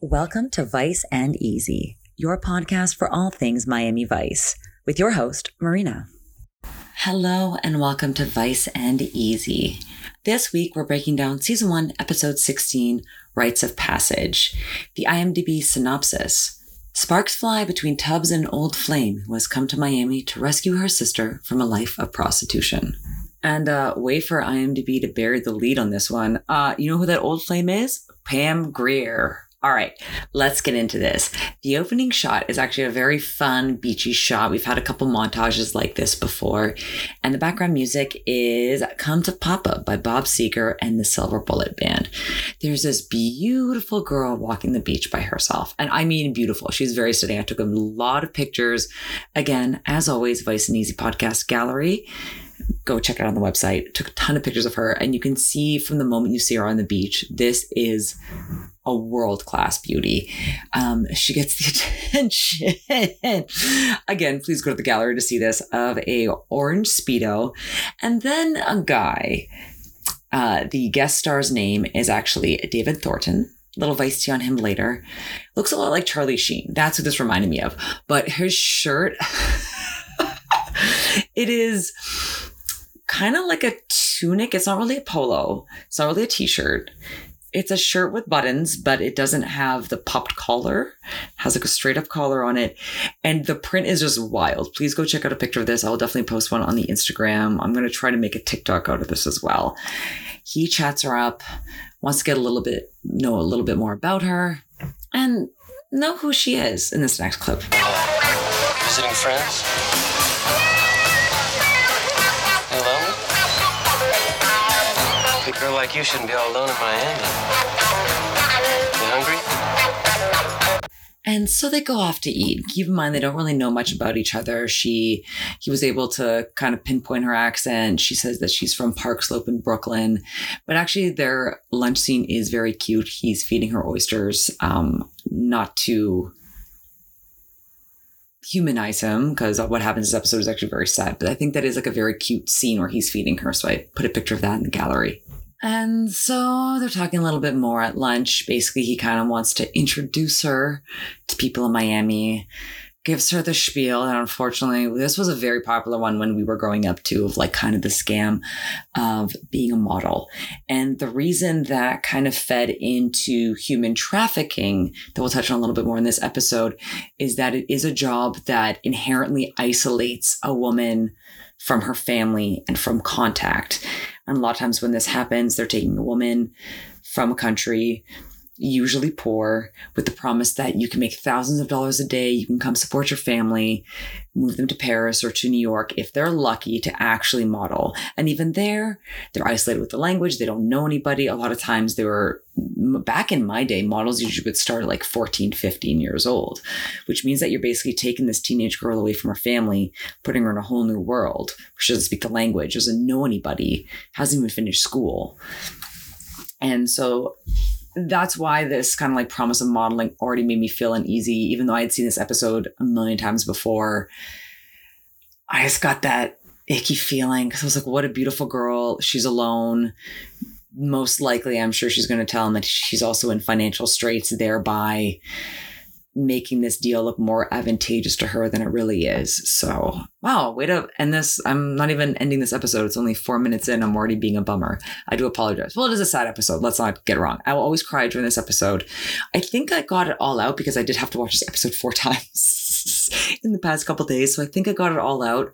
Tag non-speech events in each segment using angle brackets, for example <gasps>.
Welcome to Vice and Easy, your podcast for all things Miami Vice, with your host, Marina. Hello, and welcome to Vice and Easy. This week, we're breaking down season one, episode 16, Rites of Passage. The IMDb synopsis Sparks fly between Tubbs and Old Flame, who has come to Miami to rescue her sister from a life of prostitution. And uh, wait for IMDb to bury the lead on this one. Uh, you know who that old flame is? Pam Grier. All right, let's get into this. The opening shot is actually a very fun, beachy shot. We've had a couple montages like this before. And the background music is Come to Papa by Bob Seger and the Silver Bullet Band. There's this beautiful girl walking the beach by herself. And I mean beautiful. She's very stunning. I took a lot of pictures. Again, as always, Vice and Easy Podcast Gallery go check it out on the website. Took a ton of pictures of her, and you can see from the moment you see her on the beach, this is a world class beauty. Um, she gets the <laughs> attention. Again, please go to the gallery to see this of a orange speedo, and then a guy. Uh, the guest star's name is actually David Thornton. Little vice on him later. Looks a lot like Charlie Sheen. That's what this reminded me of. But his shirt, <laughs> it is kind of like a tunic. It's not really a polo. It's not really a t-shirt. It's a shirt with buttons, but it doesn't have the popped collar. It has like a straight up collar on it. And the print is just wild. Please go check out a picture of this. I'll definitely post one on the Instagram. I'm going to try to make a TikTok out of this as well. He chats her up, wants to get a little bit, know a little bit more about her, and know who she is in this next clip. Visiting friends? Girl like you shouldn't be all alone in Miami. You hungry? And so they go off to eat. Keep in mind they don't really know much about each other. She he was able to kind of pinpoint her accent. She says that she's from Park Slope in Brooklyn. But actually their lunch scene is very cute. He's feeding her oysters. Um, not to humanize him because what happens this episode is actually very sad. But I think that is like a very cute scene where he's feeding her. So I put a picture of that in the gallery. And so they're talking a little bit more at lunch. Basically, he kind of wants to introduce her to people in Miami, gives her the spiel. And unfortunately, this was a very popular one when we were growing up too, of like kind of the scam of being a model. And the reason that kind of fed into human trafficking, that we'll touch on a little bit more in this episode, is that it is a job that inherently isolates a woman from her family and from contact. And a lot of times when this happens, they're taking a woman from a country, usually poor, with the promise that you can make thousands of dollars a day, you can come support your family, move them to Paris or to New York if they're lucky to actually model. And even there, they're isolated with the language, they don't know anybody. A lot of times they were back in my day, models usually would start at like 14, 15 years old, which means that you're basically taking this teenage girl away from her family, putting her in a whole new world. She doesn't speak the language, doesn't know anybody, hasn't even finished school. And so that's why this kind of like promise of modeling already made me feel uneasy, even though I had seen this episode a million times before. I just got that icky feeling because I was like, what a beautiful girl. She's alone. Most likely, I'm sure she's going to tell him that she's also in financial straits, thereby making this deal look more advantageous to her than it really is. So, wow, way to end this. I'm not even ending this episode. It's only four minutes in. I'm already being a bummer. I do apologize. Well, it is a sad episode. Let's not get wrong. I will always cry during this episode. I think I got it all out because I did have to watch this episode four <laughs> times in the past couple days. So I think I got it all out.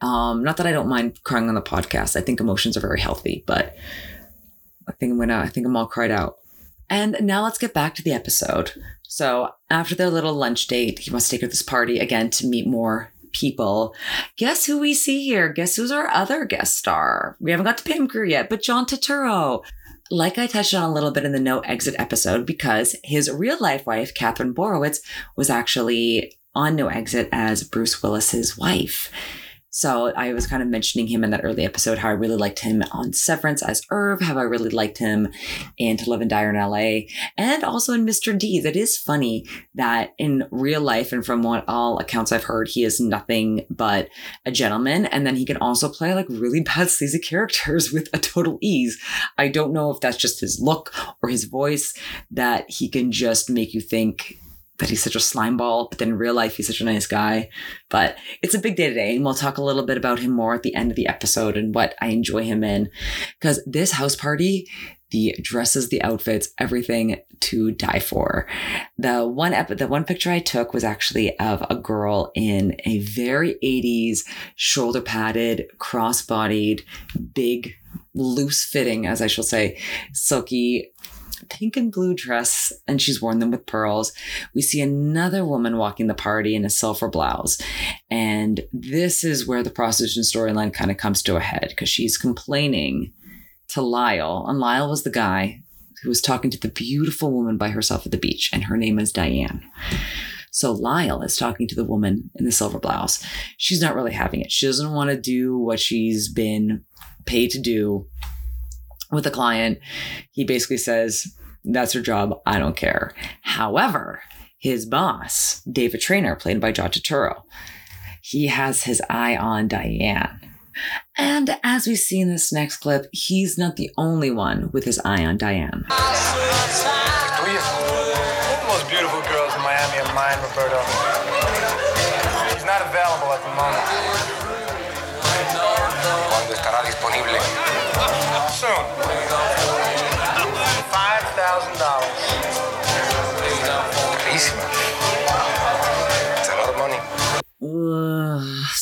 Um, not that I don't mind crying on the podcast. I think emotions are very healthy, but I think I'm gonna, I think I'm all cried out. And now let's get back to the episode. So after their little lunch date, he wants to take her to this party again to meet more people. Guess who we see here? Guess who's our other guest star? We haven't got to Grier yet, but John Turturro. Like I touched on a little bit in the No Exit episode, because his real life wife, Catherine Borowitz, was actually on No Exit as Bruce Willis's wife. So I was kind of mentioning him in that early episode, how I really liked him on Severance as Irv, how I really liked him in To Live and Die in LA, and also in Mr. Deeds. That is funny that in real life, and from what all accounts I've heard, he is nothing but a gentleman. And then he can also play like really bad, sleazy characters <laughs> with a total ease. I don't know if that's just his look or his voice, that he can just make you think that he's such a slime ball, but then in real life he's such a nice guy. But it's a big day today, and we'll talk a little bit about him more at the end of the episode and what I enjoy him in. Because this house party, the dresses, the outfits, everything to die for. The one ep- the one picture I took was actually of a girl in a very 80s shoulder padded, cross-bodied, big loose fitting, as I shall say, silky pink and blue dress and she's worn them with pearls. We see another woman walking the party in a silver blouse. And this is where the prostitution storyline kind of comes to a head because she's complaining to Lyle. And Lyle was the guy who was talking to the beautiful woman by herself at the beach, and her name is Diane. So Lyle is talking to the woman in the silver blouse. She's not really having it. She doesn't want to do what she's been paid to do with a client. He basically says, That's her job. I don't care. However, his boss, David Trainer, played by John Turturro, he has his eye on Diane. And as we see in this next clip, he's not the only one with his eye on Diane. The most beautiful girls in Miami are mine, Roberto. She's not available at the moment. ¿Cuándo estará disponible? Soon.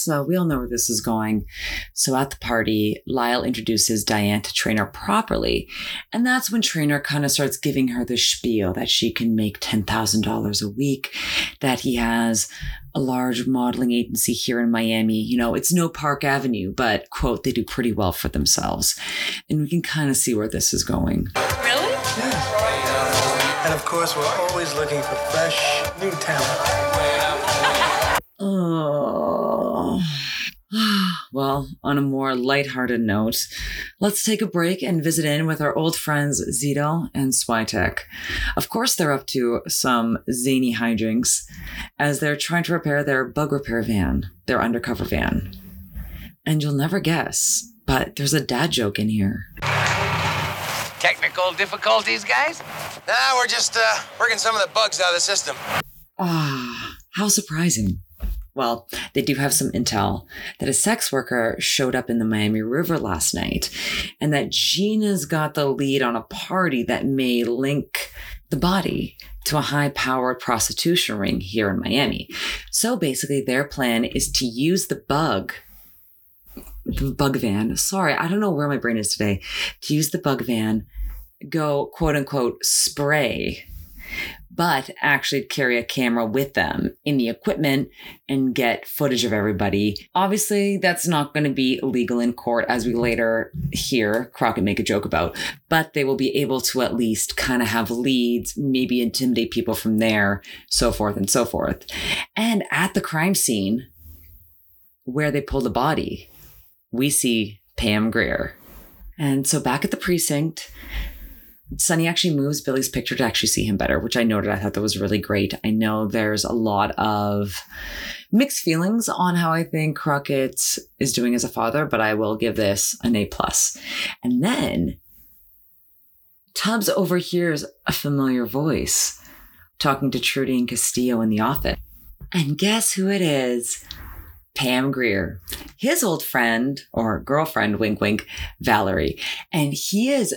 So we all know where this is going. So at the party, Lyle introduces Diane to Trainer properly. And that's when Trainer kind of starts giving her the spiel that she can make $10,000 a week, that he has a large modeling agency here in Miami. You know, it's no Park Avenue, but quote, they do pretty well for themselves. And we can kind of see where this is going. Really? Yeah. And of course, we're always looking for fresh, new talent. <sighs> Well, on a more lighthearted note, let's take a break and visit in with our old friends Zito and Switek. Of course, they're up to some zany hijinks as they're trying to repair their bug repair van, their undercover van. And you'll never guess, but there's a dad joke in here. Technical difficulties, guys? Nah, we're just uh, working some of the bugs out of the system. Ah, how surprising. Well, they do have some intel that a sex worker showed up in the Miami River last night, and that Gina's got the lead on a party that may link the body to a high powered prostitution ring here in Miami. So basically, their plan is to use the bug, the bug van. Sorry, I don't know where my brain is today. To use the bug van, go quote unquote spray but actually carry a camera with them in the equipment and get footage of everybody. Obviously, that's not going to be illegal in court, as we later hear Crockett make a joke about, but they will be able to at least kind of have leads, maybe intimidate people from there, so forth and so forth. And at the crime scene where they pull the body, we see Pam Grier. And so back at the precinct, Sonny actually moves Billy's picture to actually see him better, which I noted. I thought that was really great. I know there's a lot of mixed feelings on how I think Crockett is doing as a father, but I will give this an A plus. And then Tubbs overhears a familiar voice talking to Trudy and Castillo in the office. And guess who it is? Pam Grier, his old friend or girlfriend, wink wink, Valerie. And he is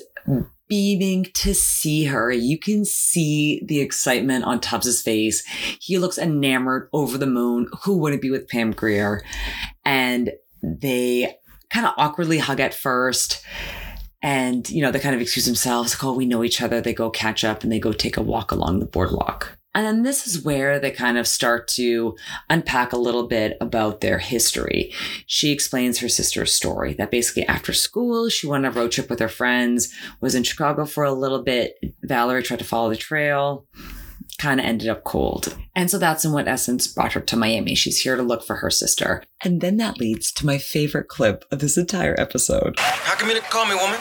beaming to see her. You can see the excitement on Tubbs's face. He looks enamored over the moon. Who wouldn't be with Pam Grier? And they kind of awkwardly hug at first. And, you know, they kind of excuse themselves, like, oh, we know each other. They go catch up and they go take a walk along the boardwalk. And then this is where they kind of start to unpack a little bit about their history. She explains her sister's story that basically after school, she went on a road trip with her friends, was in Chicago for a little bit. Valerie tried to follow the trail. kind of ended up cold. And so that's in what essence brought her to Miami. She's here to look for her sister. And then that leads to my favorite clip of this entire episode. How come you didn't call me, woman?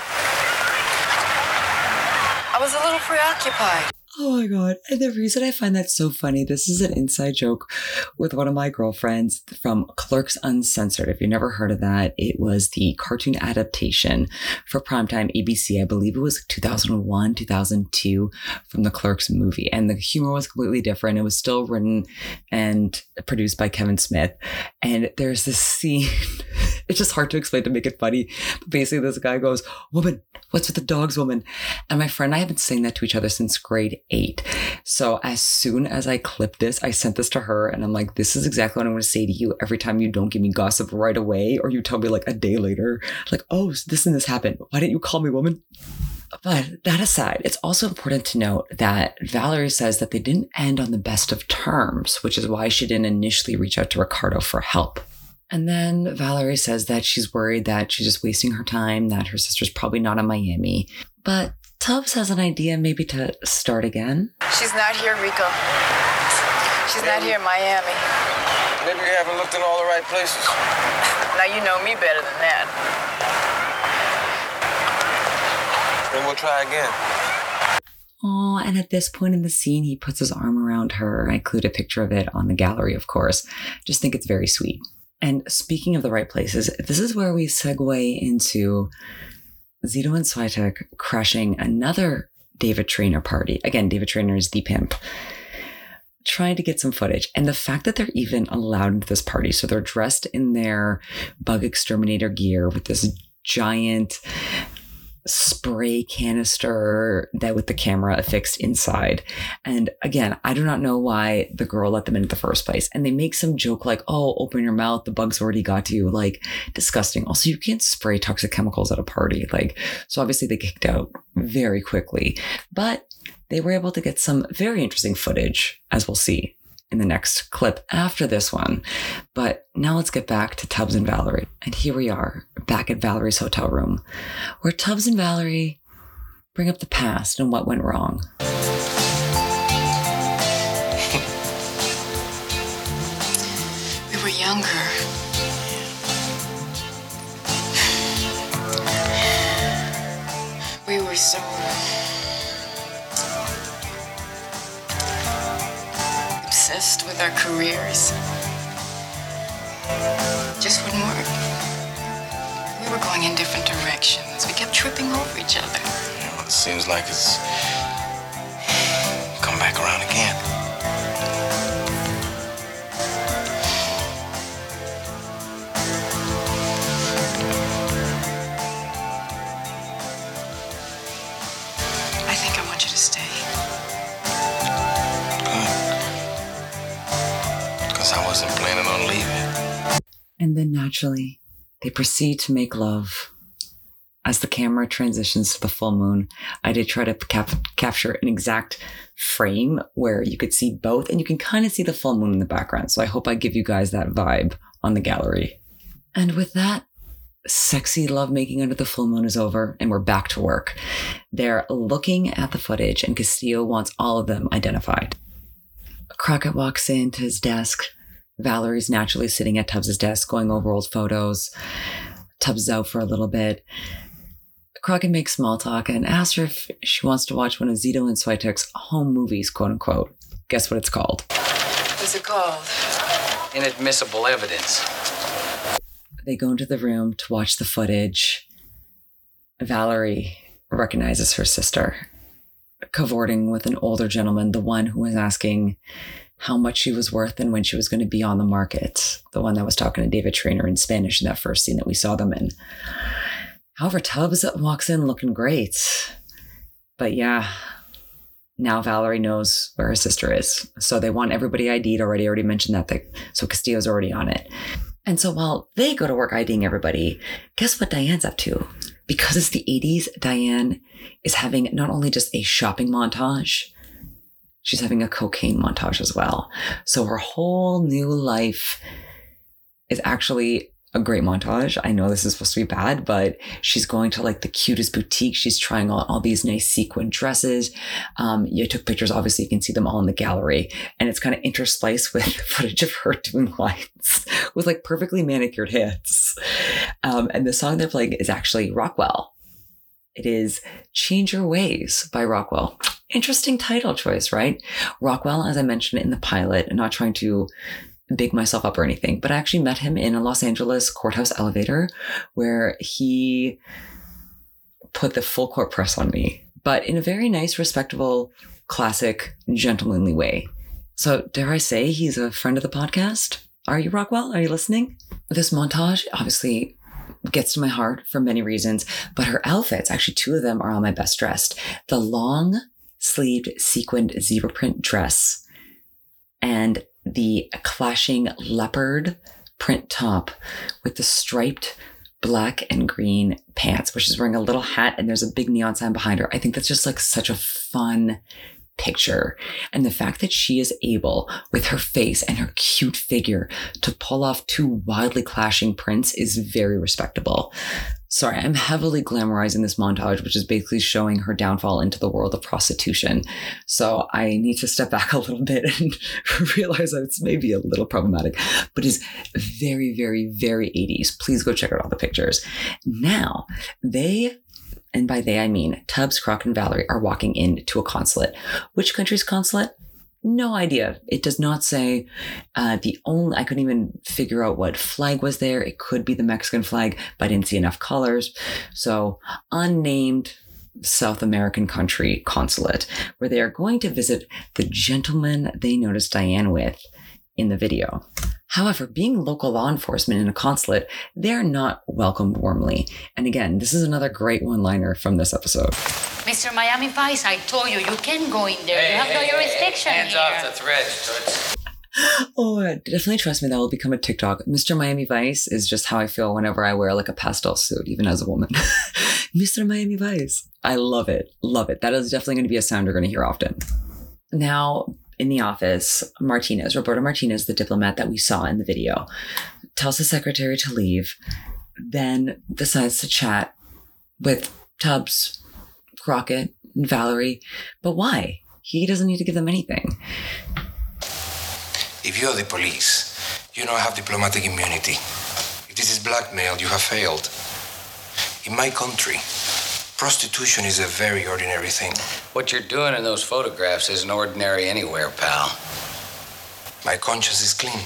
I was a little preoccupied. Oh my god. And the reason I find that so funny, this is an inside joke with one of my girlfriends from Clerks Uncensored. If you've never heard of that, it was the cartoon adaptation for primetime ABC. I believe it was 2001, 2002 from the Clerks movie. And the humor was completely different. It was still written and produced by Kevin Smith. And there's this scene. <laughs> it's just hard to explain to make it funny. But basically, this guy goes, Woman, what's with the dogs, woman? And my friend and I have been saying that to each other since grade eight. So as soon as I clipped this, I sent this to her and I'm like, this is exactly what I'm going to say to you every time you don't give me gossip right away or you tell me like a day later, like, oh, this and this happened. Why didn't you call me, woman? But that aside, it's also important to note that Valerie says that they didn't end on the best of terms, which is why she didn't initially reach out to Ricardo for help. And then Valerie says that she's worried that she's just wasting her time, that her sister's probably not in Miami. But Tubbs has an idea maybe to start again. She's not here, Rico. She's not here in Miami. Maybe you haven't looked in all the right places. Now you know me better than that. Then we'll try again. Oh, and at this point in the scene, he puts his arm around her. I include a picture of it on the gallery, of course. Just think it's very sweet. And speaking of the right places, this is where we segue into Zito and Switek crushing another David Trainer party. Again, David Trainer is the pimp. Trying to get some footage. And the fact that they're even allowed into this party. So they're dressed in their bug exterminator gear with this giant spray canister that with the camera affixed inside. And again, I do not know why the girl let them in the first place. And they make some joke like, oh, open your mouth, the bugs already got to you. Like, disgusting. Also, you can't spray toxic chemicals at a party. Like, so obviously they kicked out very quickly. But they were able to get some very interesting footage, as we'll see in the next clip after this one. But now let's get back to Tubbs and Valerie. And here we are, back at Valerie's hotel room, where Tubbs and Valerie bring up the past and what went wrong. <laughs> We were younger. <sighs> We were so. Obsessed with our careers. Just wouldn't work. We were going in different directions. We kept tripping over each other. It seems like it's And then naturally, they proceed to make love. As the camera transitions to the full moon, I did try to cap- capture an exact frame where you could see both and you can kind of see the full moon in the background. So I hope I give you guys that vibe on the gallery. And with that, sexy lovemaking under the full moon is over and we're back to work. They're looking at the footage and Castillo wants all of them identified. Crockett walks into his desk. Valerie's naturally sitting at Tubbs's desk going over old photos. Tubbs is out for a little bit. Crockett makes small talk and asks her if she wants to watch one of Zito and Switek's home movies, quote unquote. Guess what it's called? What's it called? Inadmissible evidence. They go into the room to watch the footage. Valerie recognizes her sister, cavorting with an older gentleman, the one who was asking how much she was worth and when she was going to be on the market, the one that was talking to David Trainer in Spanish in that first scene that we saw them in. However, Tubbs walks in looking great. But yeah, now Valerie knows where her sister is. So they want everybody ID'd already. Already mentioned that. They, so Castillo's already on it. And so while they go to work IDing everybody, guess what Diane's up to? Because it's the 80s, Diane is having not only just a shopping montage, she's having a cocaine montage as well. So her whole new life is actually a great montage. I know this is supposed to be bad, but she's going to like the cutest boutique. She's trying on all these nice sequin dresses. Um, you took pictures, obviously, you can see them all in the gallery, and it's kind of interspliced with <laughs> footage of her doing lines with like perfectly manicured hands. Um, and the song they're playing is actually Rockwell. It is Change Your Ways by Rockwell. Interesting title choice, right? Rockwell, as I mentioned in the pilot, not trying to big myself up or anything, but I actually met him in a Los Angeles courthouse elevator where he put the full court press on me, but in a very nice, respectable, classic, gentlemanly way. So, dare I say he's a friend of the podcast? Are you, Rockwell? Are you listening? This montage obviously gets to my heart for many reasons, but her outfits, actually, two of them are on my best dressed. The long sleeved sequined zebra print dress and the clashing leopard print top with the striped black and green pants, which is wearing a little hat and there's a big neon sign behind her. I think that's just like such a fun picture. And the fact that she is able, with her face and her cute figure, to pull off two wildly clashing prints is very respectable. Sorry, I'm heavily glamorizing this montage, which is basically showing her downfall into the world of prostitution. So I need to step back a little bit <laughs> and realize that it's maybe a little problematic, but is very, very, very 80s. Please go check out all the pictures. Now, they and by they I mean Tubbs, Croc, and Valerie are walking into a consulate. Which country's consulate? No idea. It does not say uh, the only. I couldn't even figure out what flag was there. It could be the Mexican flag, but I didn't see enough colors. So unnamed South American country consulate, where they are going to visit the gentleman they noticed Diane with in the video. However, being local law enforcement in a consulate, they're not welcomed warmly. And again, this is another great one liner from this episode. Mr. Miami Vice, I told you, you can go in there. you have no jurisdiction Hands here. off the threads, <gasps> Toots. Oh, definitely trust me, that will become a TikTok. Mr. Miami Vice is just how I feel whenever I wear like a pastel suit, even as a woman. <laughs> Mr. Miami Vice. I love it. Love it. That is definitely going to be a sound you're going to hear often. Now, in the office, Martinez, Roberto Martinez, the diplomat that we saw in the video, tells the secretary to leave, then decides to chat with Tubbs, Crockett, and Valerie. But why? He doesn't need to give them anything. If you're the police, you now have diplomatic immunity. If this is blackmail, you have failed. In my country, prostitution is a very ordinary thing. What you're doing in those photographs isn't ordinary anywhere, pal. My conscience is clean.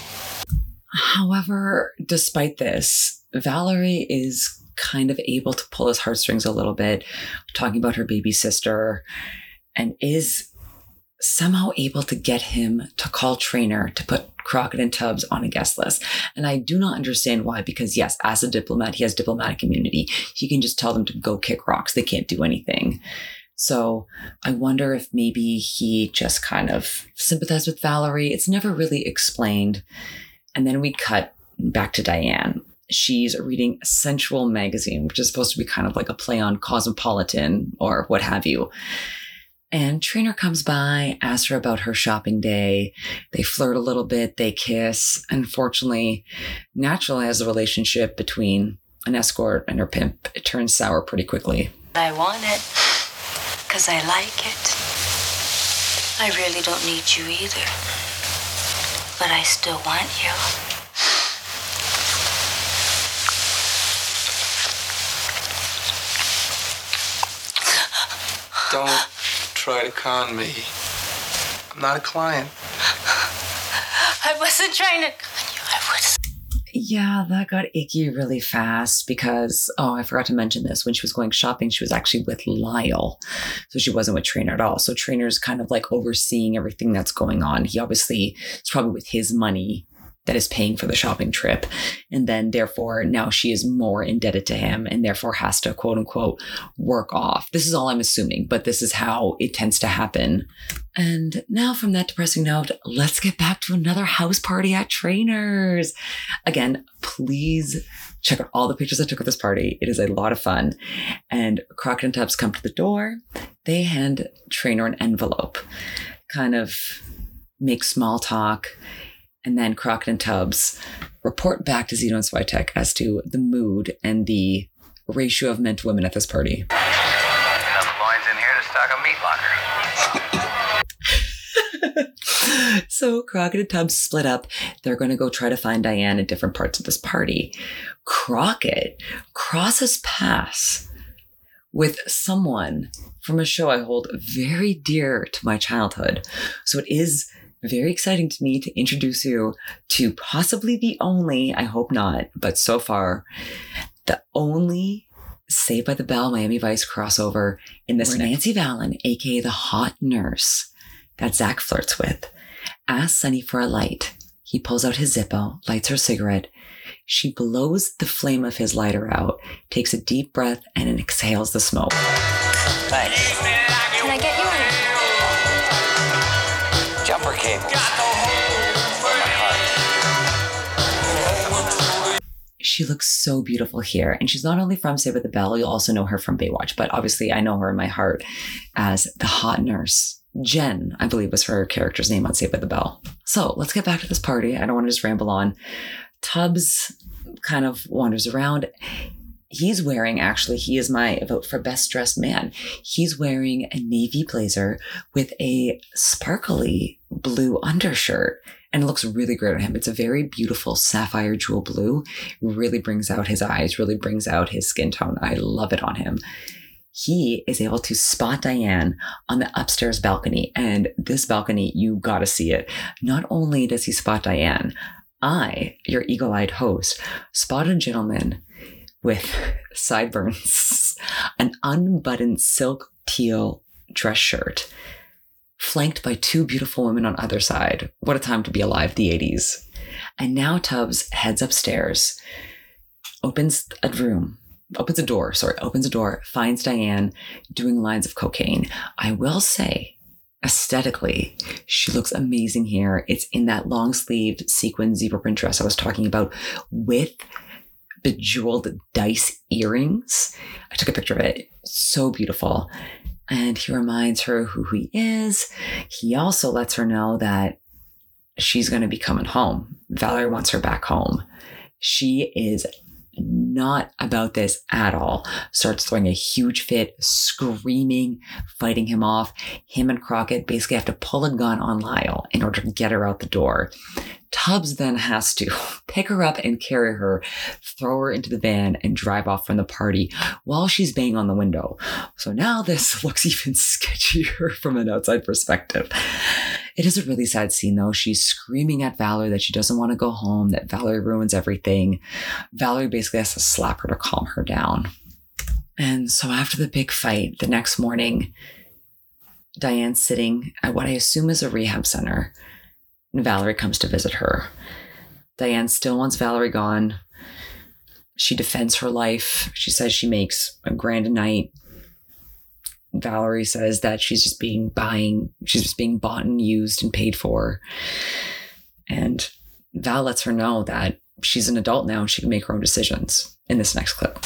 However, despite this, Valerie is kind of able to pull his heartstrings a little bit, talking about her baby sister, and is somehow able to get him to call Trainer to put Crockett and Tubbs on a guest list. And I do not understand why, because yes, as a diplomat, he has diplomatic immunity. He can just tell them to go kick rocks. They can't do anything. So I wonder if maybe he just kind of sympathized with Valerie. It's never really explained. And then we cut back to Diane. She's reading Sensual magazine, which is supposed to be kind of like a play on Cosmopolitan or what have you. And Trainer comes by, asks her about her shopping day. They flirt a little bit, they kiss. Unfortunately, naturally, as a relationship between an escort and her pimp, it turns sour pretty quickly. I want it because I like it. I really don't need you either. But I still want you. Don't try to con me. I'm not a client. I wasn't trying to con you. I was. Yeah, that got icky really fast because, oh, I forgot to mention this. When she was going shopping, she was actually with Lyle. So she wasn't with Trainer at all. So Trainer's kind of like overseeing everything that's going on. He obviously is probably with his money that is paying for the shopping trip. And then therefore now she is more indebted to him and therefore has to quote unquote work off. This is all I'm assuming, but this is how it tends to happen. And now from that depressing note, let's get back to another house party at Trainers. Again, please check out all the pictures I took of this party. It is a lot of fun. And Crockett and Tubbs come to the door. They hand Trainer an envelope, kind of make small talk. And then Crockett and Tubbs report back to Zito and Switek as to the mood and the ratio of men to women at this party. Loins in here to stock a meat locker. <laughs> so Crockett and Tubbs split up. They're going to go try to find Diane in different parts of this party. Crockett crosses paths with someone from a show I hold very dear to my childhood. So it is very exciting to me to introduce you to possibly the only, I hope not, but so far, the only Saved by the Bell Miami Vice crossover in this Nancy Valen, aka the hot nurse that Zach flirts with, asks Sonny for a light. He pulls out his Zippo, lights her cigarette. She blows the flame of his lighter out, takes a deep breath, and exhales the smoke. Thanks. She looks so beautiful here. And she's not only from Saved by the Bell, you'll also know her from Baywatch, but obviously I know her in my heart as the hot nurse. Jen, I believe was her character's name on Saved by the Bell. So let's get back to this party. I don't want to just ramble on. Tubbs kind of wanders around. He's wearing, actually, he is my vote for best dressed man. He's wearing a navy blazer with a sparkly blue undershirt and it looks really great on him. It's a very beautiful sapphire jewel blue. Really brings out his eyes, really brings out his skin tone. I love it on him. He is able to spot Diane on the upstairs balcony. And this balcony, you gotta see it. Not only does he spot Diane, I, your eagle eyed host, spot a gentleman with <laughs> sideburns, <laughs> an unbuttoned silk teal dress shirt, flanked by two beautiful women on either side. What a time to be alive, the 80s. And now Tubbs heads upstairs, opens a room, opens a door, sorry, opens a door, finds Diane doing lines of cocaine. I will say, aesthetically, she looks amazing here. It's in that long sleeved sequin zebra print dress I was talking about with bejeweled dice earrings. I took a picture of it. So beautiful. And he reminds her who he is. He also lets her know that she's going to be coming home. Valerie wants her back home. She is not about this at all. Starts throwing a huge fit, screaming, fighting him off. Him and Crockett basically have to pull a gun on Lyle in order to get her out the door. Tubbs then has to <laughs> pick her up and carry her, throw her into the van, and drive off from the party while she's banging on the window. So now this <laughs> looks even sketchier <laughs> from an outside perspective. It is a really sad scene though. She's screaming at Valerie that she doesn't want to go home, that Valerie ruins everything. Valerie basically has to slap her to calm her down. And so after the big fight, the next morning, Diane's sitting at what I assume is a rehab center. Valerie comes to visit her. Diane still wants Valerie gone. She defends her life. She says she makes a grand a night. Valerie says that she's just being buying, she's just being bought and used and paid for. And Val lets her know that she's an adult now and she can make her own decisions in this next clip.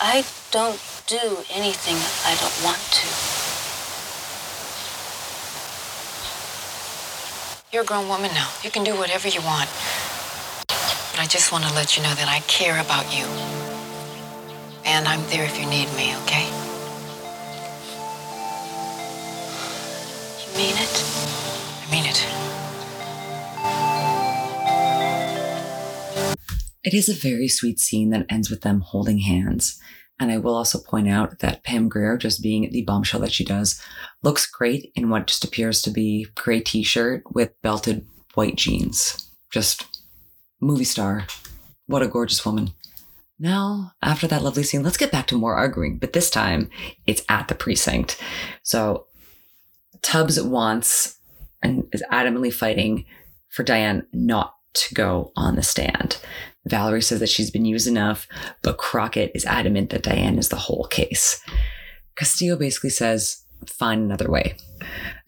I don't do anything I don't want to. You're a grown woman now. You can do whatever you want. But I just want to let you know that I care about you. And I'm there if you need me, okay? You mean it? I mean it. It is a very sweet scene that ends with them holding hands. And I will also point out that Pam Grier, just being the bombshell that she does, looks great in what just appears to be gray t-shirt with belted white jeans. Just movie star. What a gorgeous woman. Now, after that lovely scene, let's get back to more arguing, but this time it's at the precinct. So Tubbs wants and is adamantly fighting for Diane not to go on the stand. Valerie says that she's been used enough, but Crockett is adamant that Diane is the whole case. Castillo basically says, find another way.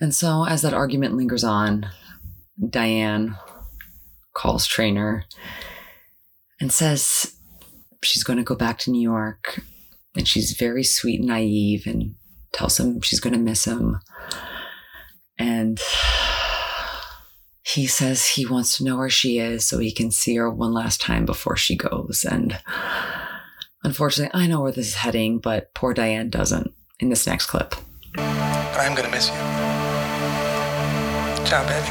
And so, as that argument lingers on, Diane calls Trainer and says she's going to go back to New York. And she's very sweet and naive and tells him she's going to miss him. And he says he wants to know where she is so he can see her one last time before she goes. And unfortunately, I know where this is heading, but poor Diane doesn't in this next clip. I'm gonna miss you. Ciao, baby.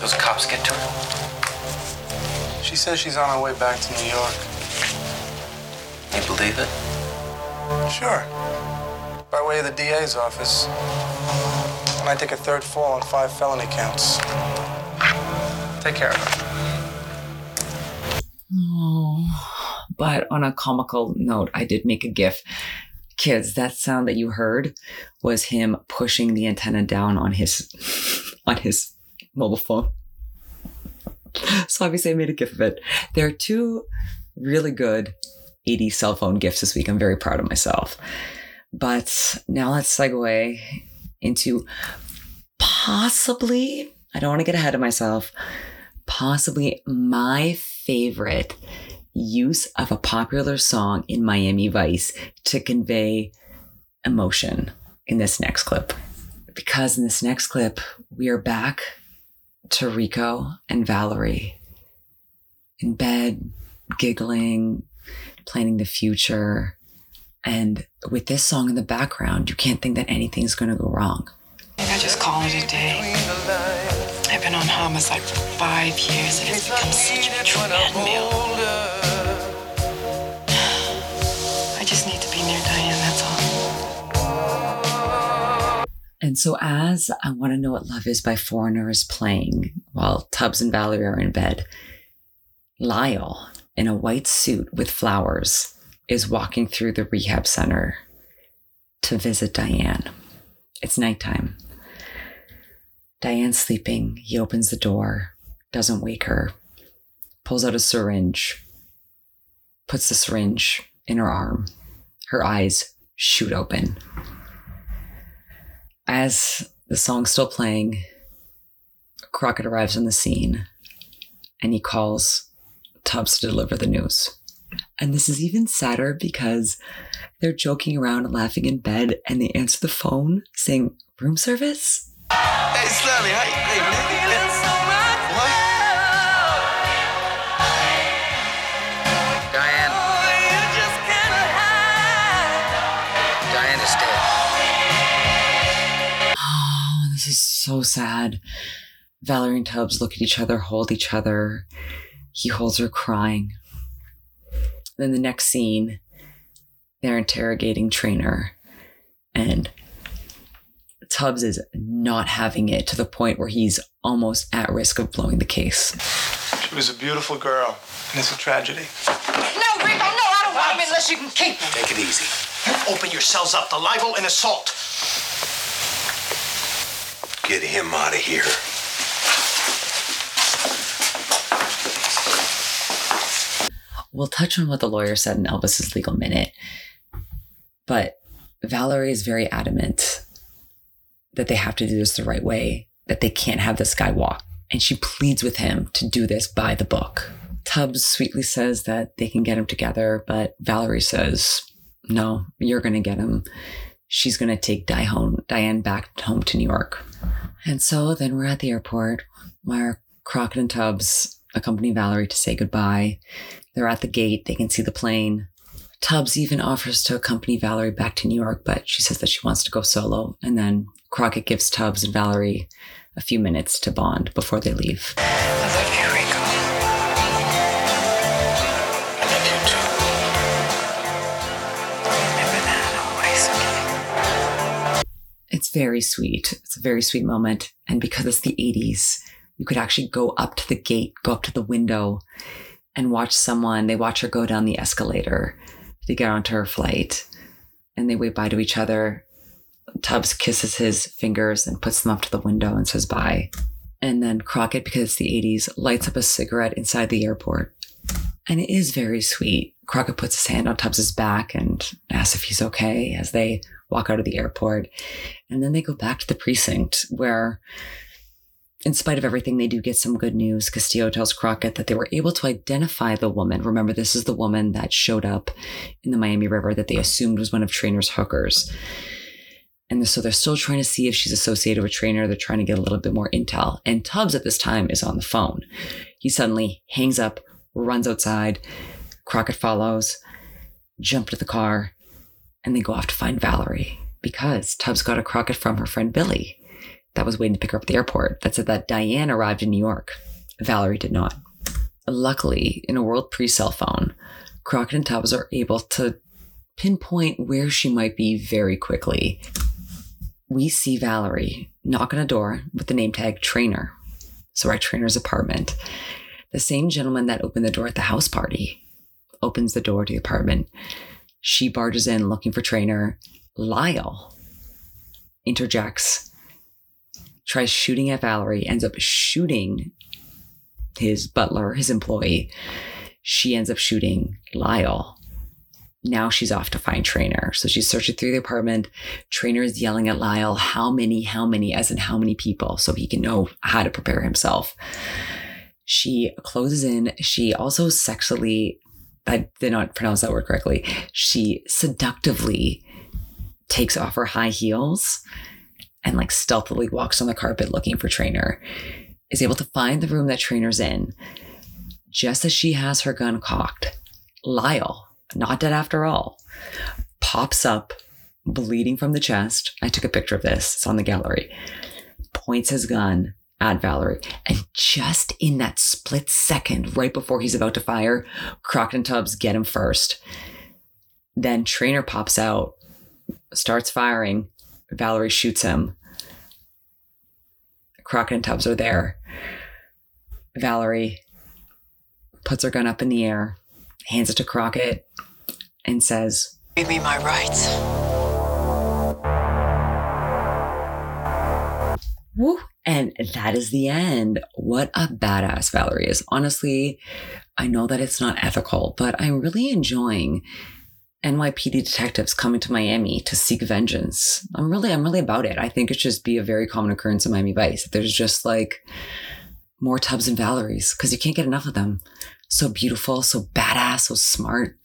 Those cops get to her? She says she's on her way back to New York. You believe it? Sure. By way of the DA's office. Take a third fall on five felony counts. Take care of her. Oh, but on a comical note, I did make a GIF. Kids, that sound that you heard was him pushing the antenna down on his <laughs> on his mobile phone. So obviously I made a GIF of it. There are two really good 80 cell phone GIFs this week. I'm very proud of myself. But now let's segue into possibly, I don't want to get ahead of myself, possibly my favorite use of a popular song in Miami Vice to convey emotion in this next clip. Because in this next clip, we are back to Rico and Valerie in bed, giggling, planning the future. And with this song in the background, you can't think that anything's going to go wrong. I just call it a day. I've been on homicide for five years and it's become such a treadmill. I just need to be near Diane, that's all. And so, as I Want to Know What Love Is by Foreigner is playing while Tubbs and Valerie are in bed, Lyle, in a white suit with flowers, is walking through the rehab center to visit Diane. It's nighttime. Diane's sleeping. He opens the door, doesn't wake her, pulls out a syringe, puts the syringe in her arm. Her eyes shoot open. As the song's still playing, Crockett arrives on the scene and he calls Tubbs to deliver the news. And this is even sadder because they're joking around and laughing in bed and they answer the phone saying, Room service? Hey, Slammy, how are you Diane. Diane is dead. Oh, this is so sad. Valerie and Tubbs look at each other, hold each other. He holds her crying. Then the next scene, they're interrogating Trainer, and Tubbs is not having it to the point where he's almost at risk of blowing the case. She was a beautiful girl, and it's a tragedy. No, Rico, no, I don't want him unless you can keep him. Take it easy. You open yourselves up to libel and assault. Get him out of here. We'll touch on what the lawyer said in Elvis's legal minute, but Valerie is very adamant that they have to do this the right way, that they can't have this guy walk. And she pleads with him to do this by the book. Tubbs sweetly says that they can get him together, but Valerie says, No, you're going to get him. She's going to take Diane, Diane back home to New York. And so then we're at the airport where Crockett and Tubbs accompany Valerie to say goodbye. They're at the gate, they can see the plane. Tubbs even offers to accompany Valerie back to New York, but she says that she wants to go solo. And then Crockett gives Tubbs and Valerie a few minutes to bond before they leave. It's very sweet. It's a very sweet moment. And because it's the 80s, you could actually go up to the gate, go up to the window, and watch someone. They watch her go down the escalator to get onto her flight. And they wave bye to each other. Tubbs kisses his fingers and puts them up to the window and says bye. And then Crockett, because it's the 80s, lights up a cigarette inside the airport. And it is very sweet. Crockett puts his hand on Tubbs's back and asks if he's okay as they walk out of the airport. And then they go back to the precinct where, in spite of everything, they do get some good news. Castillo tells Crockett that they were able to identify the woman. Remember, this is the woman that showed up in the Miami River that they assumed was one of Trainer's hookers. And so they're still trying to see if she's associated with Trainer. They're trying to get a little bit more intel. And Tubbs at this time is on the phone. He suddenly hangs up, runs outside. Crockett follows, jump to the car, and they go off to find Valerie because Tubbs got a Crockett from her friend Billy that was waiting to pick her up at the airport that said that Diane arrived in New York. Valerie did not. Luckily, in a world pre cell phone, Crockett and Tubbs are able to pinpoint where she might be very quickly. We see Valerie knock on a door with the name tag Trainer. So, our trainer's apartment. The same gentleman that opened the door at the house party opens the door to the apartment. She barges in looking for Trainer. Lyle interjects, tries shooting at Valerie, ends up shooting his butler, his employee. She ends up shooting Lyle. Now she's off to find Trainer. So she's searching through the apartment. Trainer is yelling at Lyle, how many, how many, as in how many people, so he can know how to prepare himself. She closes in. She also sexually, I did not pronounce that word correctly. She seductively takes off her high heels and like stealthily walks on the carpet looking for Trainer. Is able to find the room that Trainer's in. Just as she has her gun cocked, Lyle, not dead after all, pops up, bleeding from the chest. I took a picture of this, it's on the gallery. Points his gun at Valerie. And just in that split second, right before he's about to fire, Crockett and Tubbs get him first. Then Trainer pops out, starts firing. Valerie shoots him. Crockett and Tubbs are there. Valerie puts her gun up in the air, hands it to Crockett, and says, Give me my rights. Woo. And that is the end. What a badass Valerie is. Honestly, I know that it's not ethical, but I'm really enjoying NYPD detectives coming to Miami to seek vengeance. I'm really, I'm really about it. I think it should just be a very common occurrence in Miami Vice. There's just like more Tubbs and Valeries because you can't get enough of them. So beautiful, so badass, so smart.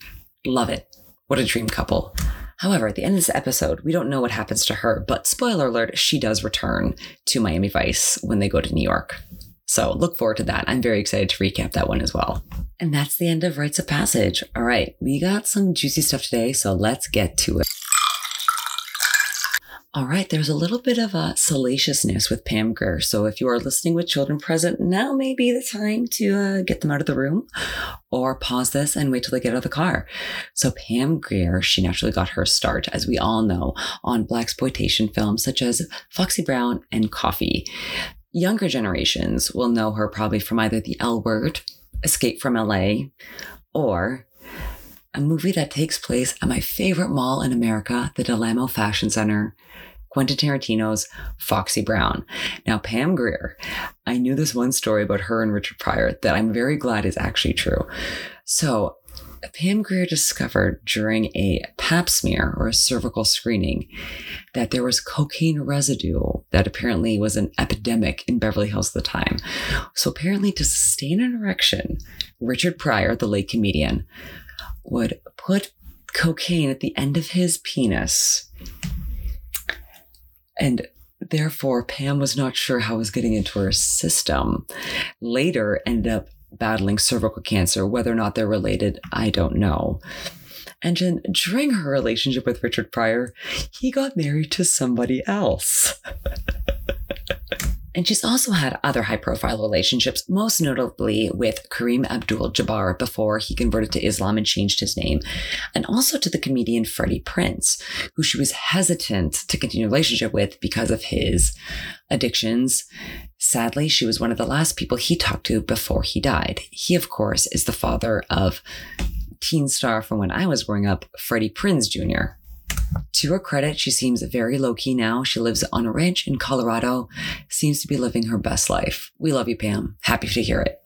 Love it. What a dream couple. However, at the end of this episode, we don't know what happens to her, but spoiler alert, she does return to Miami Vice when they go to New York. So look forward to that. I'm very excited to recap that one as well. And that's the end of Rites of Passage. All right, we got some juicy stuff today, so let's get to it. All right, there's a little bit of a salaciousness with Pam Grier. So if you are listening with children present, now may be the time to uh, get them out of the room or pause this and wait till they get out of the car. So Pam Grier, she naturally got her start, as we all know, on blaxploitation films such as Foxy Brown and Coffy. Younger generations will know her probably from either The L Word, Escape from LA, or a movie that takes place at my favorite mall in America, the Del Amo Fashion Center, Quentin Tarantino's Foxy Brown. Now, Pam Grier, I knew this one story about her and Richard Pryor that I'm very glad is actually true. So, Pam Grier discovered during a pap smear or a cervical screening that there was cocaine residue that apparently was an epidemic in Beverly Hills at the time. So, apparently, to sustain an erection, Richard Pryor, the late comedian, would put cocaine at the end of his penis. And therefore, Pam was not sure how it was getting into her system. Later, ended up battling cervical cancer. Whether or not they're related, I don't know. And then during her relationship with Richard Pryor, he got married to somebody else. <laughs> And she's also had other high profile relationships, most notably with Kareem Abdul Jabbar before he converted to Islam and changed his name, and also to the comedian Freddie Prinze, who she was hesitant to continue a relationship with because of his addictions. Sadly, she was one of the last people he talked to before he died. He, of course, is the father of teen star from when I was growing up, Freddie Prinze Jr. To her credit, she seems very low key now. She lives on a ranch in Colorado, seems to be living her best life. We love you, Pam. Happy to hear it.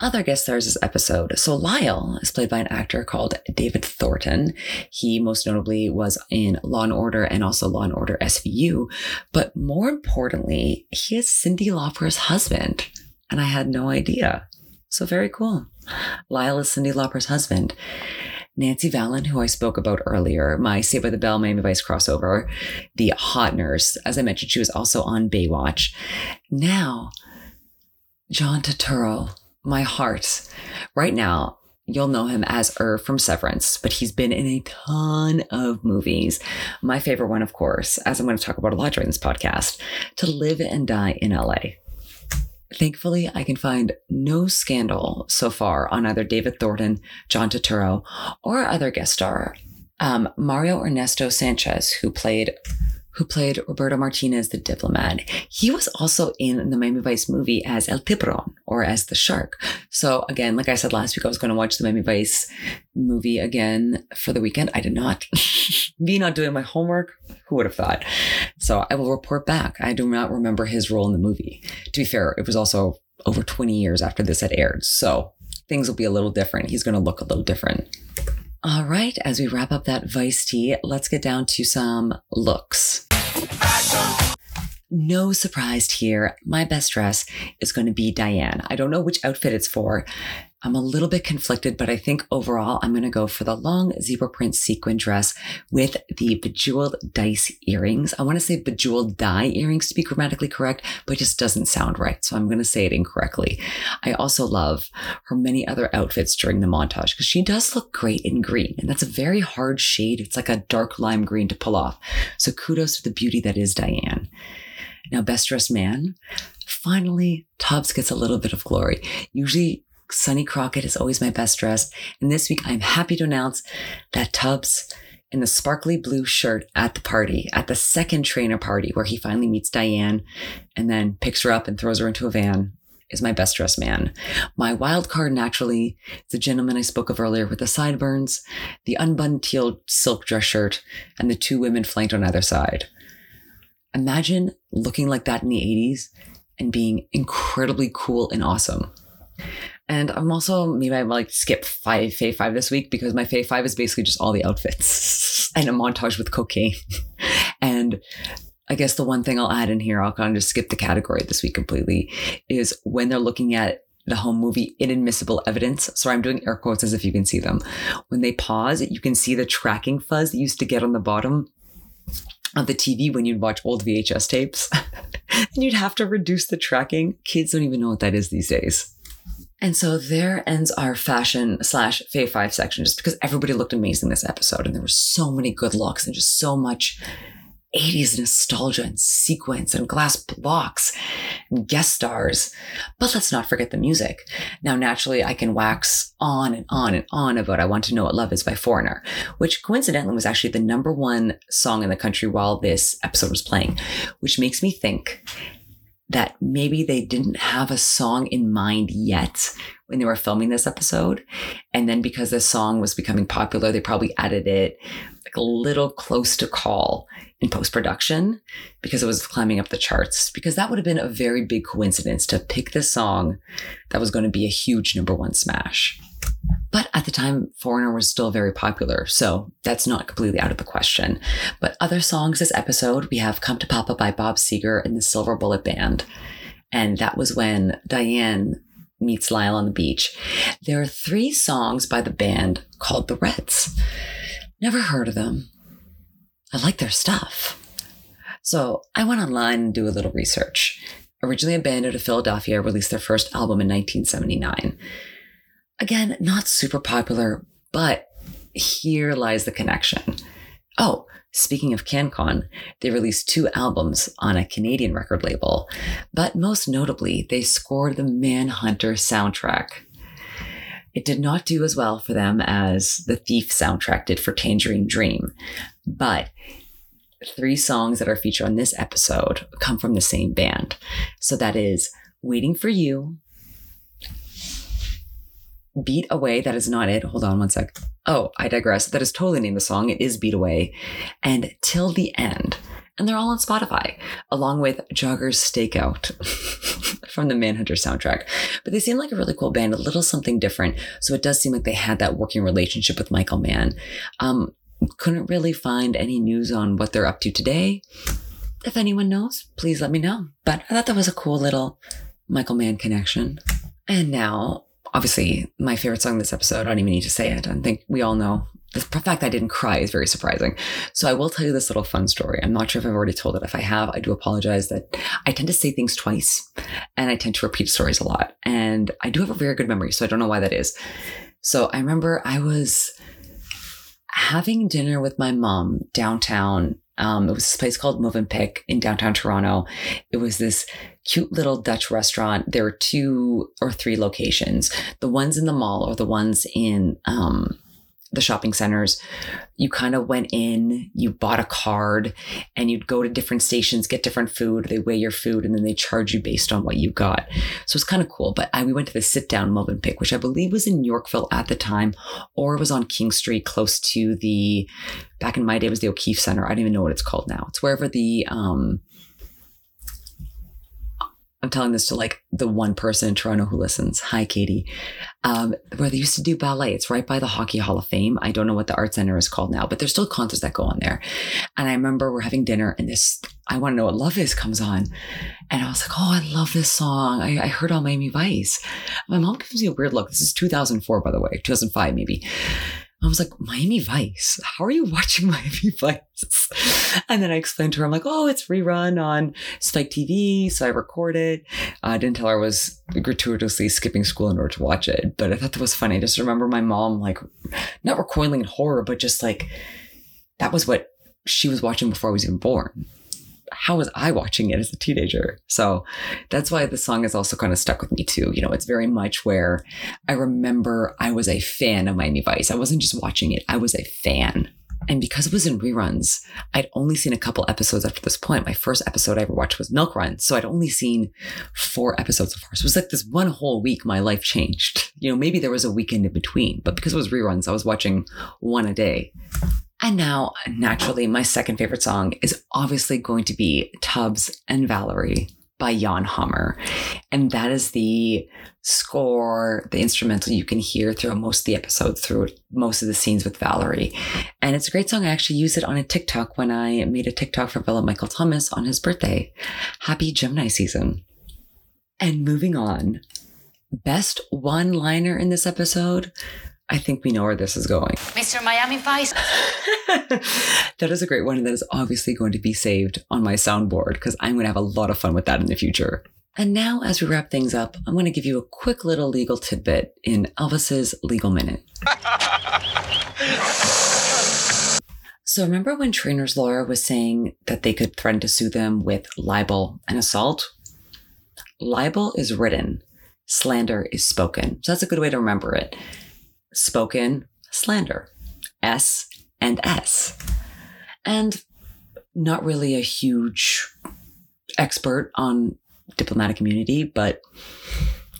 Other guest stars this episode. So Lyle is played by an actor called David Thornton. He most notably was in Law and Order and also Law and Order SVU. But more importantly, he is Cyndi Lauper's husband. And I had no idea. So very cool. Lyle is Cyndi Lauper's husband. Nancy Valen, who I spoke about earlier, my Saved by the Bell Miami Vice crossover, the hot nurse. As I mentioned, she was also on Baywatch. Now, John Turturro, my heart. Right now, you'll know him as Irv from Severance, but he's been in a ton of movies. My favorite one, of course, as I'm going to talk about a lot during this podcast, To Live and Die in LA. Thankfully, I can find no scandal so far on either David Thornton, John Turturro, or other guest star. Um, Mario Ernesto Sanchez, who played who played Roberto Martinez, the diplomat. He was also in the Miami Vice movie as El Tiburon or as the shark. So again, like I said last week, I was going to watch the Miami Vice movie again for the weekend. I did not. <laughs> Me not doing my homework, who would have thought? So I will report back. I do not remember his role in the movie. To be fair, it was also over 20 years after this had aired. So things will be a little different. He's going to look a little different. All right, as we wrap up that Vice tea, let's get down to some looks. No surprise here, my best dress is going to be Diane. I don't know which outfit it's for. I'm a little bit conflicted, but I think overall I'm going to go for the long zebra print sequin dress with the bejeweled dice earrings. I want to say bejeweled die earrings to be grammatically correct, but it just doesn't sound right. So I'm going to say it incorrectly. I also love her many other outfits during the montage because she does look great in green. And that's a very hard shade. It's like a dark lime green to pull off. So kudos to the beauty that is Diane. Now, best dressed man. Finally, Tubbs gets a little bit of glory. Usually Sonny Crockett is always my best dressed. And this week, I'm happy to announce that Tubbs in the sparkly blue shirt at the party, at the second trainer party where he finally meets Diane and then picks her up and throws her into a van, is my best dressed man. My wild card, naturally, is the gentleman I spoke of earlier with the sideburns, the unbuttoned teal silk dress shirt, and the two women flanked on either side. Imagine looking like that in the 80s and being incredibly cool and awesome. And I'm also maybe I like skip five Fave Five this week because my Fave Five is basically just all the outfits <laughs> and a montage with cocaine. <laughs> and I guess the one thing I'll add in here, I'll kind of just skip the category this week completely, is when they're looking at the home movie inadmissible evidence. So I'm doing air quotes as if you can see them. When they pause, you can see the tracking fuzz that used to get on the bottom of the TV when you'd watch old VHS tapes. <laughs> and you'd have to reduce the tracking. Kids don't even know what that is these days. And so there ends our fashion slash Fave 5 section just because everybody looked amazing this episode and there were so many good looks and just so much 80s nostalgia and sequence and glass blocks and guest stars. But let's not forget the music. Now, naturally, I can wax on and on and on about I Want to Know What Love Is by Foreigner, which coincidentally was actually the number one song in the country while this episode was playing, which makes me think that maybe they didn't have a song in mind yet when they were filming this episode. And then because this song was becoming popular, they probably added it like a little close to call in post production because it was climbing up the charts. Because that would have been a very big coincidence to pick this song that was going to be a huge number one smash. But at the time, Foreigner was still very popular, so that's not completely out of the question. But other songs this episode, we have Come to Papa by Bob Seger and the Silver Bullet Band. And that was when Diane meets Lyle on the beach. There are three songs by the band called The Reds. Never heard of them. I like their stuff. So I went online and do a little research. Originally a band out of Philadelphia, released their first album in 1979. Again, not super popular, but here lies the connection. Oh, speaking of CanCon, they released two albums on a Canadian record label, but most notably, they scored the Manhunter soundtrack. It did not do as well for them as the Thief soundtrack did for Tangerine Dream, but three songs that are featured on this episode come from the same band. So that is Waiting for You, Beat Away, that is not it. Hold on one sec. Oh, I digress. That is totally named the song. It is Beat Away. And Till the End. And they're all on Spotify, along with Jogger's Stakeout <laughs> from the Manhunter soundtrack. But they seem like a really cool band, a little something different. So it does seem like they had that working relationship with Michael Mann. Um, couldn't really find any news on what they're up to today. If anyone knows, please let me know. But I thought that was a cool little Michael Mann connection. And now obviously, my favorite song in this episode, I don't even need to say it. I think we all know. The fact I didn't cry is very surprising. So I will tell you this little fun story. I'm not sure if I've already told it. If I have, I do apologize that I tend to say things twice and I tend to repeat stories a lot. And I do have a very good memory, so I don't know why that is. So I remember I was having dinner with my mom downtown. Um, it was this place called Movenpick in downtown Toronto. It was this cute little Dutch restaurant. There were two or three locations. The ones in the mall or the ones in um, the shopping centers, you kind of went in, you bought a card, and you'd go to different stations, get different food. They weigh your food, and then they charge you based on what you got. So it's kind of cool. But I, we went to the sit down Movenpick, which I believe was in Yorkville at the time, or it was on King Street, close to the. Back in my day, it was the O'Keefe Center. I don't even know what it's called now. It's wherever the um, I'm telling this to like the one person in Toronto who listens. Hi, Katie. Um, where they used to do ballet. It's right by the Hockey Hall of Fame. I don't know what the art center is called now, but there's still concerts that go on there. And I remember we're having dinner and this, I want to know what love is comes on. And I was like, oh, I love this song. I, I heard on Miami Vice. My mom gives me a weird look. This is 2004, by the way, 2005 maybe. I was like, Miami Vice? How are you <laughs> watching Miami Vice? And then I explained to her, I'm like, oh, it's rerun on Spike TV. So I record it. I didn't tell her I was gratuitously skipping school in order to watch it, but I thought that was funny. I just remember my mom, like, not recoiling in horror, but just like, that was what she was watching before I was even born how was I watching it as a teenager? So that's why the song is also kind of stuck with me too. You know, it's very much where I remember I was a fan of Miami Vice. I wasn't just watching it, I was a fan. And because it was in reruns, I'd only seen a couple episodes after this point. My first episode I ever watched was Milk Run. So I'd only seen four episodes so far. It was like this one whole week my life changed. You know, maybe there was a weekend in between, but because it was reruns, I was watching one a day. And now, naturally, my second favorite song is obviously going to be Tubbs and Valerie by Jan Hammer. And that is the score, the instrumental you can hear throughout most of the episodes, through most of the scenes with Valerie. And it's a great song. I actually used it on a TikTok when I made a TikTok for Bella Michael Thomas on his birthday. Happy Gemini season. And moving on, best one liner in this episode I think we know where this is going. Mr. Miami Vice. <laughs> that is a great one. And that is obviously going to be saved on my soundboard because I'm going to have a lot of fun with that in the future. And now, as we wrap things up, I'm going to give you a quick little legal tidbit in Elvis's Legal Minute. <laughs> so, remember when Trainer's lawyer was saying that they could threaten to sue them with libel and assault? Libel is written, slander is spoken. So, that's a good way to remember it spoken slander. S and S. And not really a huge expert on diplomatic immunity, but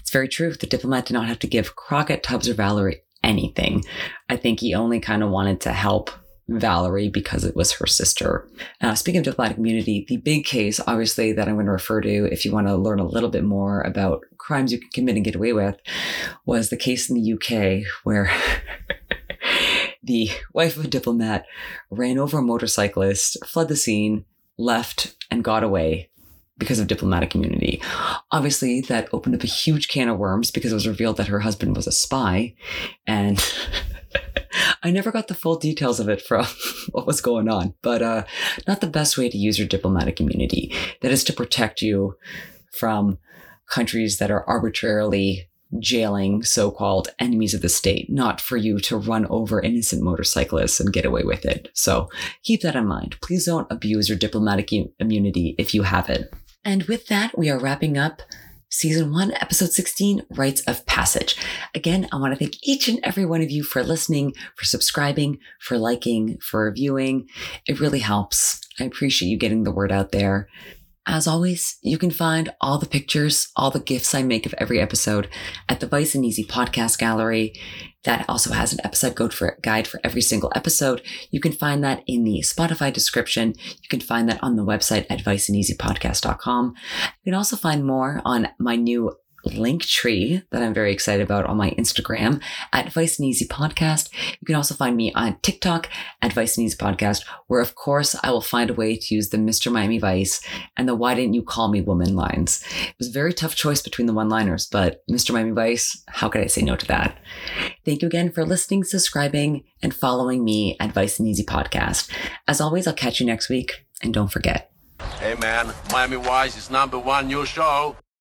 it's very true. The diplomat did not have to give Crockett, Tubbs, or Valerie anything. I think he only kind of wanted to help Valerie because it was her sister. Uh, speaking of diplomatic immunity, the big case, obviously, that I'm going to refer to if you want to learn a little bit more about crimes you can commit and get away with, was the case in the UK where <laughs> the wife of a diplomat ran over a motorcyclist, fled the scene, left, and got away because of diplomatic immunity. Obviously, that opened up a huge can of worms because it was revealed that her husband was a spy. And <laughs> I never got the full details of it from <laughs> what was going on, but uh, not the best way to use your diplomatic immunity. That is to protect you from countries that are arbitrarily jailing so-called enemies of the state, not for you to run over innocent motorcyclists and get away with it. So keep that in mind. Please don't abuse your diplomatic immunity if you have it. And with that, we are wrapping up season one, episode 16, Rites of Passage. Again, I want to thank each and every one of you for listening, for subscribing, for liking, for reviewing. It really helps. I appreciate you getting the word out there. As always, you can find all the pictures, all the gifts I make of every episode at the Vice and Easy podcast gallery. That also has an episode guide for, guide for every single episode. You can find that in the Spotify description. You can find that on the website at viceandeasypodcast.com. You can also find more on my new link tree that I'm very excited about on my Instagram at Vice and Easy Podcast. You can also find me on TikTok at Vice and Easy Podcast, where of course I will find a way to use the Mr. Miami Vice and the Why Didn't You Call Me Woman lines. It was a very tough choice between the one liners, but Mr. Miami Vice, how could I say no to that? Thank you again for listening, subscribing, and following me at Vice and Easy Podcast. As always, I'll catch you next week, and don't forget. Hey man, Miami Vice is number one new show.